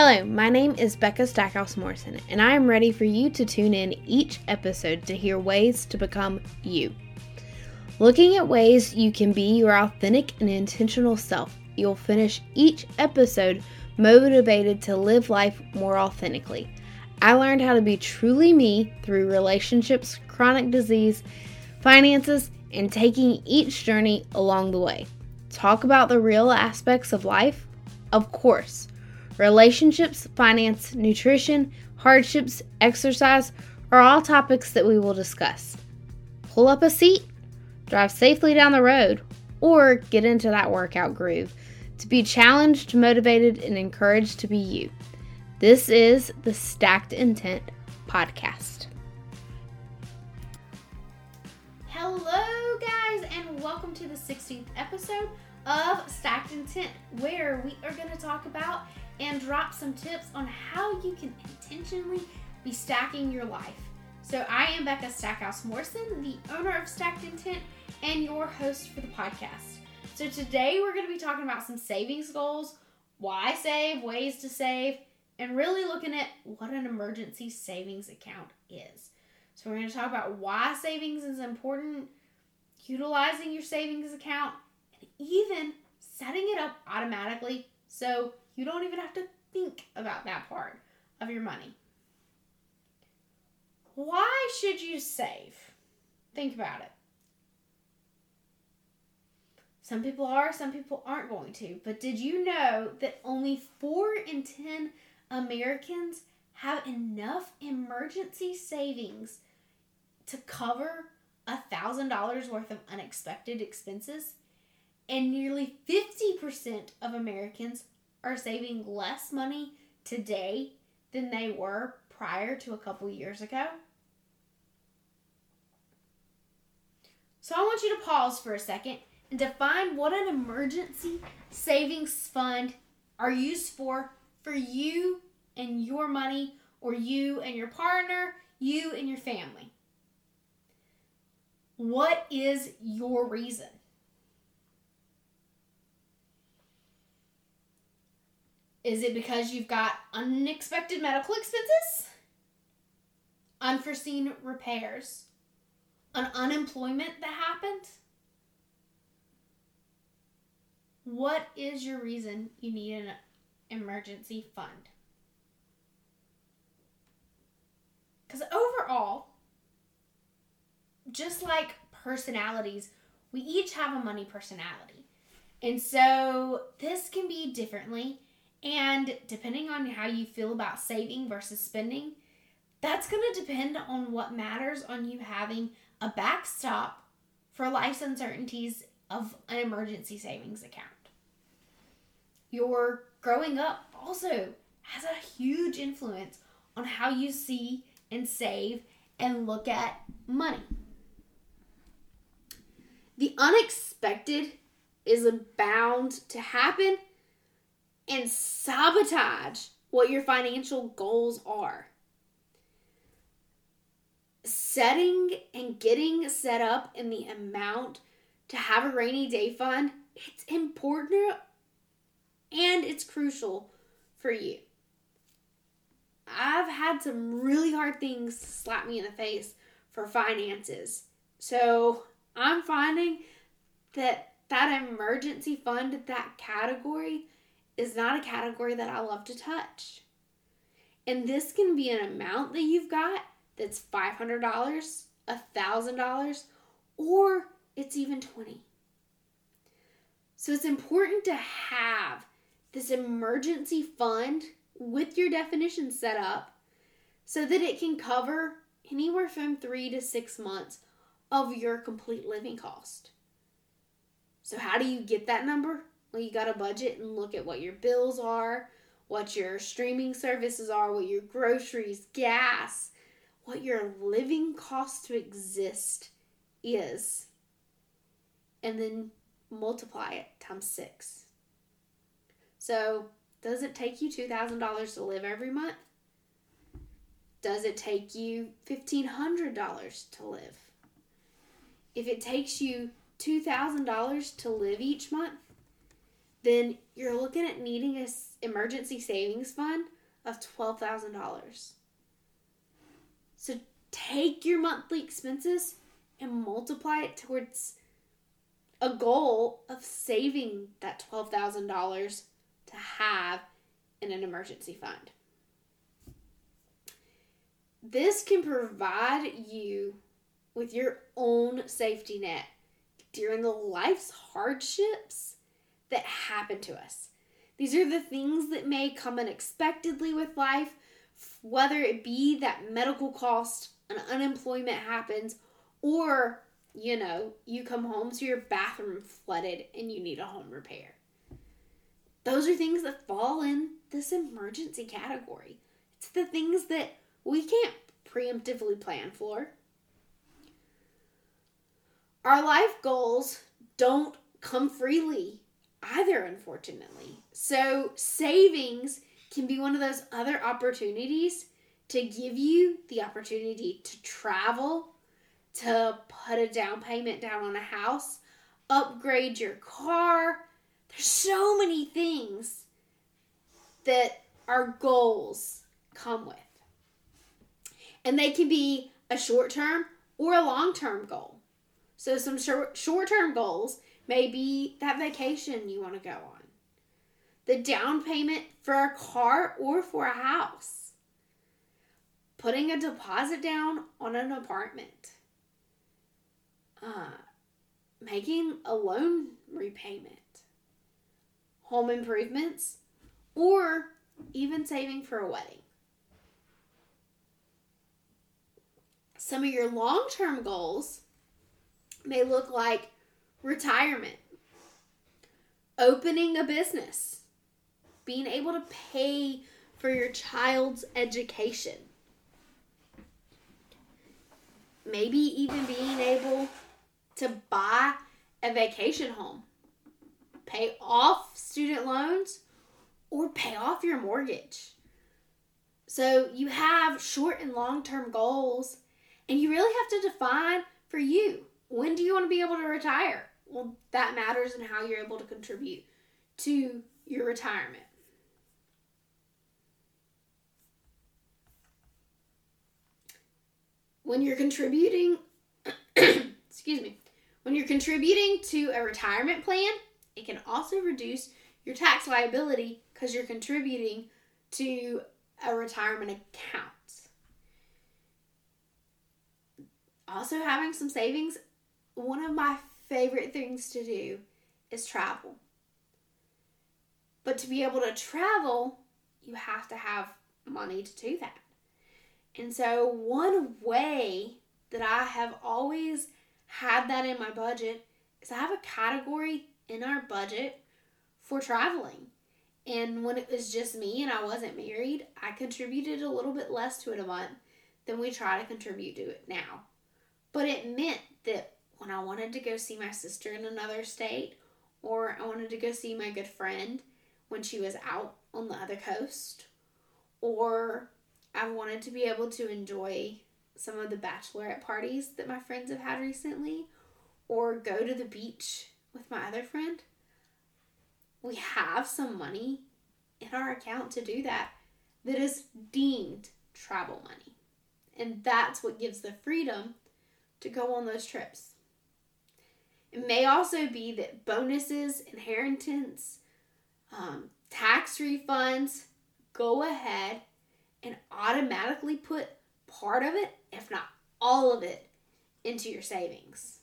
Hello, my name is Becca Stackhouse Morrison, and I am ready for you to tune in each episode to hear ways to become you. Looking at ways you can be your authentic and intentional self, you'll finish each episode motivated to live life more authentically. I learned how to be truly me through relationships, chronic disease, finances, and taking each journey along the way. Talk about the real aspects of life? Of course. Relationships, finance, nutrition, hardships, exercise are all topics that we will discuss. Pull up a seat, drive safely down the road, or get into that workout groove to be challenged, motivated, and encouraged to be you. This is the Stacked Intent Podcast. Hello, guys, and welcome to the 16th episode of Stacked Intent, where we are going to talk about and drop some tips on how you can intentionally be stacking your life. So, I am Becca Stackhouse Morrison, the owner of Stacked Intent and your host for the podcast. So, today we're going to be talking about some savings goals, why save, ways to save, and really looking at what an emergency savings account is. So, we're going to talk about why savings is important, utilizing your savings account, and even setting it up automatically so you don't even have to think about that part of your money. Why should you save? Think about it. Some people are, some people aren't going to. But did you know that only 4 in 10 Americans have enough emergency savings to cover $1,000 worth of unexpected expenses? And nearly 50% of Americans are saving less money today than they were prior to a couple years ago? So I want you to pause for a second and define what an emergency savings fund are used for for you and your money or you and your partner, you and your family. What is your reason? Is it because you've got unexpected medical expenses? Unforeseen repairs? An unemployment that happened? What is your reason you need an emergency fund? Because overall, just like personalities, we each have a money personality. And so this can be differently and depending on how you feel about saving versus spending, that's going to depend on what matters on you having a backstop for life's uncertainties of an emergency savings account. Your growing up also has a huge influence on how you see and save and look at money. The unexpected is bound to happen and sabotage what your financial goals are. Setting and getting set up in the amount to have a rainy day fund, it's important and it's crucial for you. I've had some really hard things slap me in the face for finances. So I'm finding that that emergency fund, that category, is not a category that I love to touch. And this can be an amount that you've got that's $500, $1,000, or it's even 20. So it's important to have this emergency fund with your definition set up so that it can cover anywhere from 3 to 6 months of your complete living cost. So how do you get that number? Well, you got to budget and look at what your bills are, what your streaming services are, what your groceries, gas, what your living cost to exist is. And then multiply it times six. So, does it take you $2,000 to live every month? Does it take you $1,500 to live? If it takes you $2,000 to live each month, then you're looking at needing an emergency savings fund of $12,000. So take your monthly expenses and multiply it towards a goal of saving that $12,000 to have in an emergency fund. This can provide you with your own safety net during the life's hardships that happen to us. These are the things that may come unexpectedly with life, whether it be that medical cost, an unemployment happens, or, you know, you come home to your bathroom flooded and you need a home repair. Those are things that fall in this emergency category. It's the things that we can't preemptively plan for. Our life goals don't come freely either, unfortunately. So, savings can be one of those other opportunities to give you the opportunity to travel, to put a down payment down on a house, upgrade your car. There's so many things that our goals come with. And they can be a short term or a long term goal. So, some short term goals may be that vacation you want to go on, the down payment for a car or for a house, putting a deposit down on an apartment, uh, making a loan repayment, home improvements, or even saving for a wedding. Some of your long term goals may look like retirement, opening a business, being able to pay for your child's education, maybe even being able to buy a vacation home, pay off student loans, or pay off your mortgage. So you have short and long term goals, and you really have to define for you when do you want to be able to retire? Well, that matters in how you're able to contribute to your retirement. When you're contributing, excuse me, when you're contributing to a retirement plan, it can also reduce your tax liability because you're contributing to a retirement account. Also, having some savings one of my favorite things to do is travel. But to be able to travel, you have to have money to do that. And so, one way that I have always had that in my budget is I have a category in our budget for traveling. And when it was just me and I wasn't married, I contributed a little bit less to it a month than we try to contribute to it now. But it meant that when I wanted to go see my sister in another state, or I wanted to go see my good friend when she was out on the other coast, or I wanted to be able to enjoy some of the bachelorette parties that my friends have had recently, or go to the beach with my other friend. We have some money in our account to do that that is deemed travel money. And that's what gives the freedom to go on those trips. It may also be that bonuses, inheritance, um, tax refunds go ahead and automatically put part of it, if not all of it, into your savings.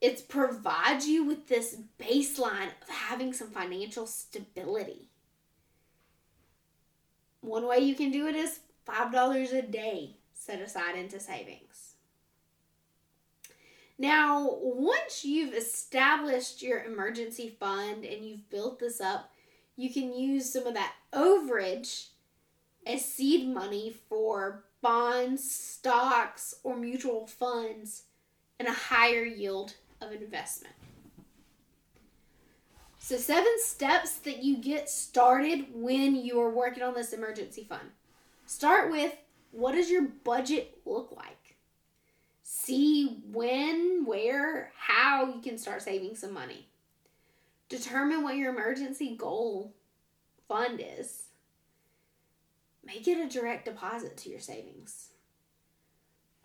It provides you with this baseline of having some financial stability. One way you can do it is $5 a day set aside into savings. Now, once you've established your emergency fund and you've built this up, you can use some of that overage as seed money for bonds, stocks, or mutual funds and a higher yield of investment. So, seven steps that you get started when you're working on this emergency fund. Start with what does your budget look like? See when, where, how you can start saving some money. Determine what your emergency goal fund is. Make it a direct deposit to your savings.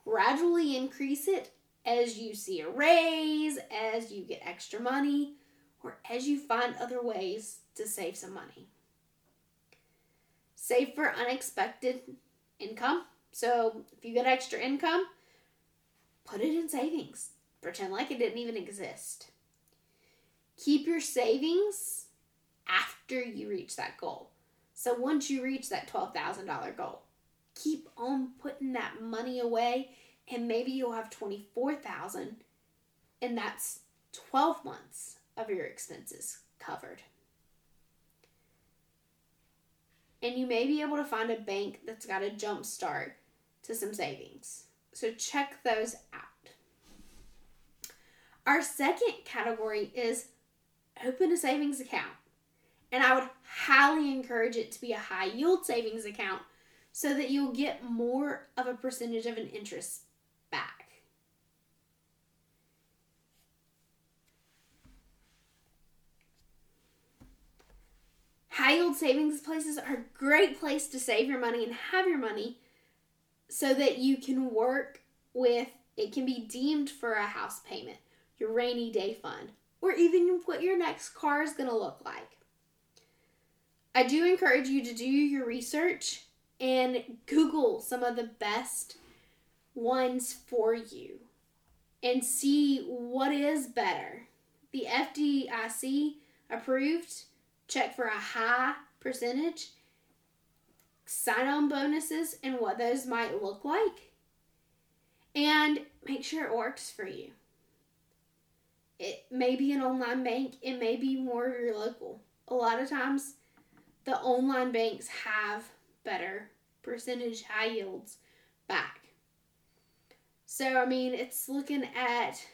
Gradually increase it as you see a raise, as you get extra money, or as you find other ways to save some money. Save for unexpected income. So if you get extra income, put it in savings. Pretend like it didn't even exist. Keep your savings after you reach that goal. So once you reach that $12,000 goal, keep on putting that money away and maybe you'll have 24,000 and that's 12 months of your expenses covered. And you may be able to find a bank that's got a jump start to some savings. So check those out. Our second category is open a savings account. And I would highly encourage it to be a high yield savings account so that you'll get more of a percentage of an interest back. High yield savings places are a great place to save your money and have your money so that you can work with it can be deemed for a house payment, your rainy day fund, or even what your next car is going to look like. I do encourage you to do your research and Google some of the best ones for you and see what is better. The FDIC approved, check for a high percentage, sign on bonuses, and what those might look like, and make sure it works for you. It may be an online bank, it may be more of your local. A lot of times, the online banks have better percentage high yields back. So, I mean, it's looking at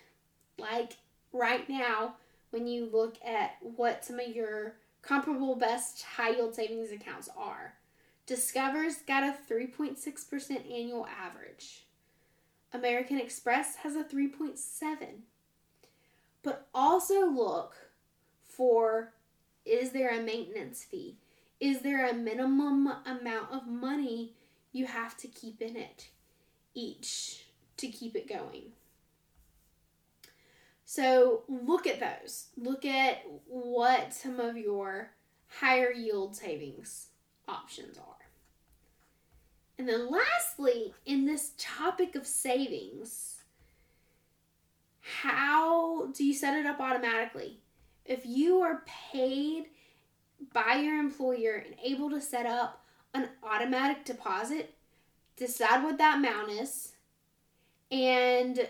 like right now when you look at what some of your comparable best high yield savings accounts are. Discover's got a 3.6% annual average. American Express has a 3.7. But also look for is there a maintenance fee? Is there a minimum amount of money you have to keep in it each to keep it going? So look at those. Look at what some of your higher yield savings options are. And then lastly, in this topic of savings, how do you set it up automatically? If you are paid by your employer and able to set up an automatic deposit, decide what that amount is, and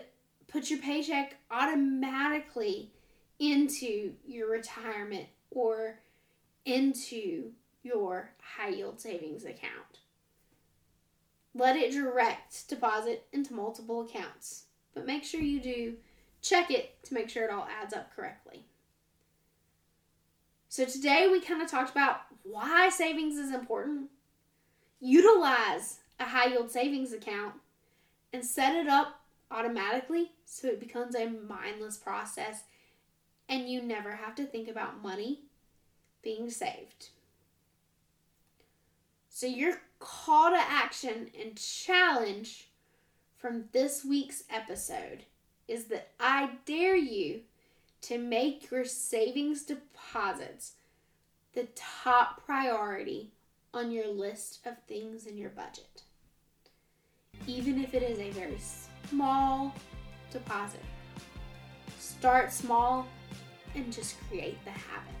put your paycheck automatically into your retirement or into your high yield savings account. Let it direct deposit into multiple accounts, but make sure you do check it to make sure it all adds up correctly. So today we kind of talked about why savings is important. Utilize a high yield savings account and set it up automatically so it becomes a mindless process and you never have to think about money being saved. So, your call to action and challenge from this week's episode is that I dare you to make your savings deposits the top priority on your list of things in your budget. Even if it is a very small deposit, start small and just create the habit.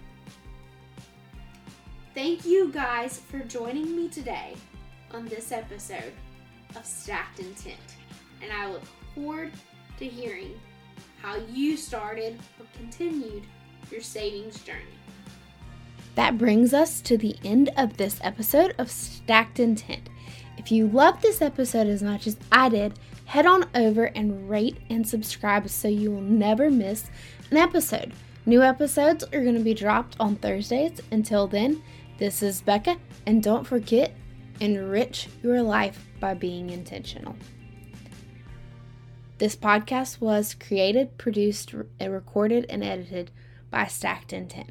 Thank you guys for joining me today on this episode of Stacked Intent, and I look forward to hearing how you started or continued your savings journey. That brings us to the end of this episode of Stacked Intent. If you loved this episode as much as I did, head on over and rate and subscribe so you will never miss an episode. New episodes are going to be dropped on Thursdays. Until then, this is Becca, and don't forget, enrich your life by being intentional. This podcast was created, produced, recorded, and edited by Stacked Intent.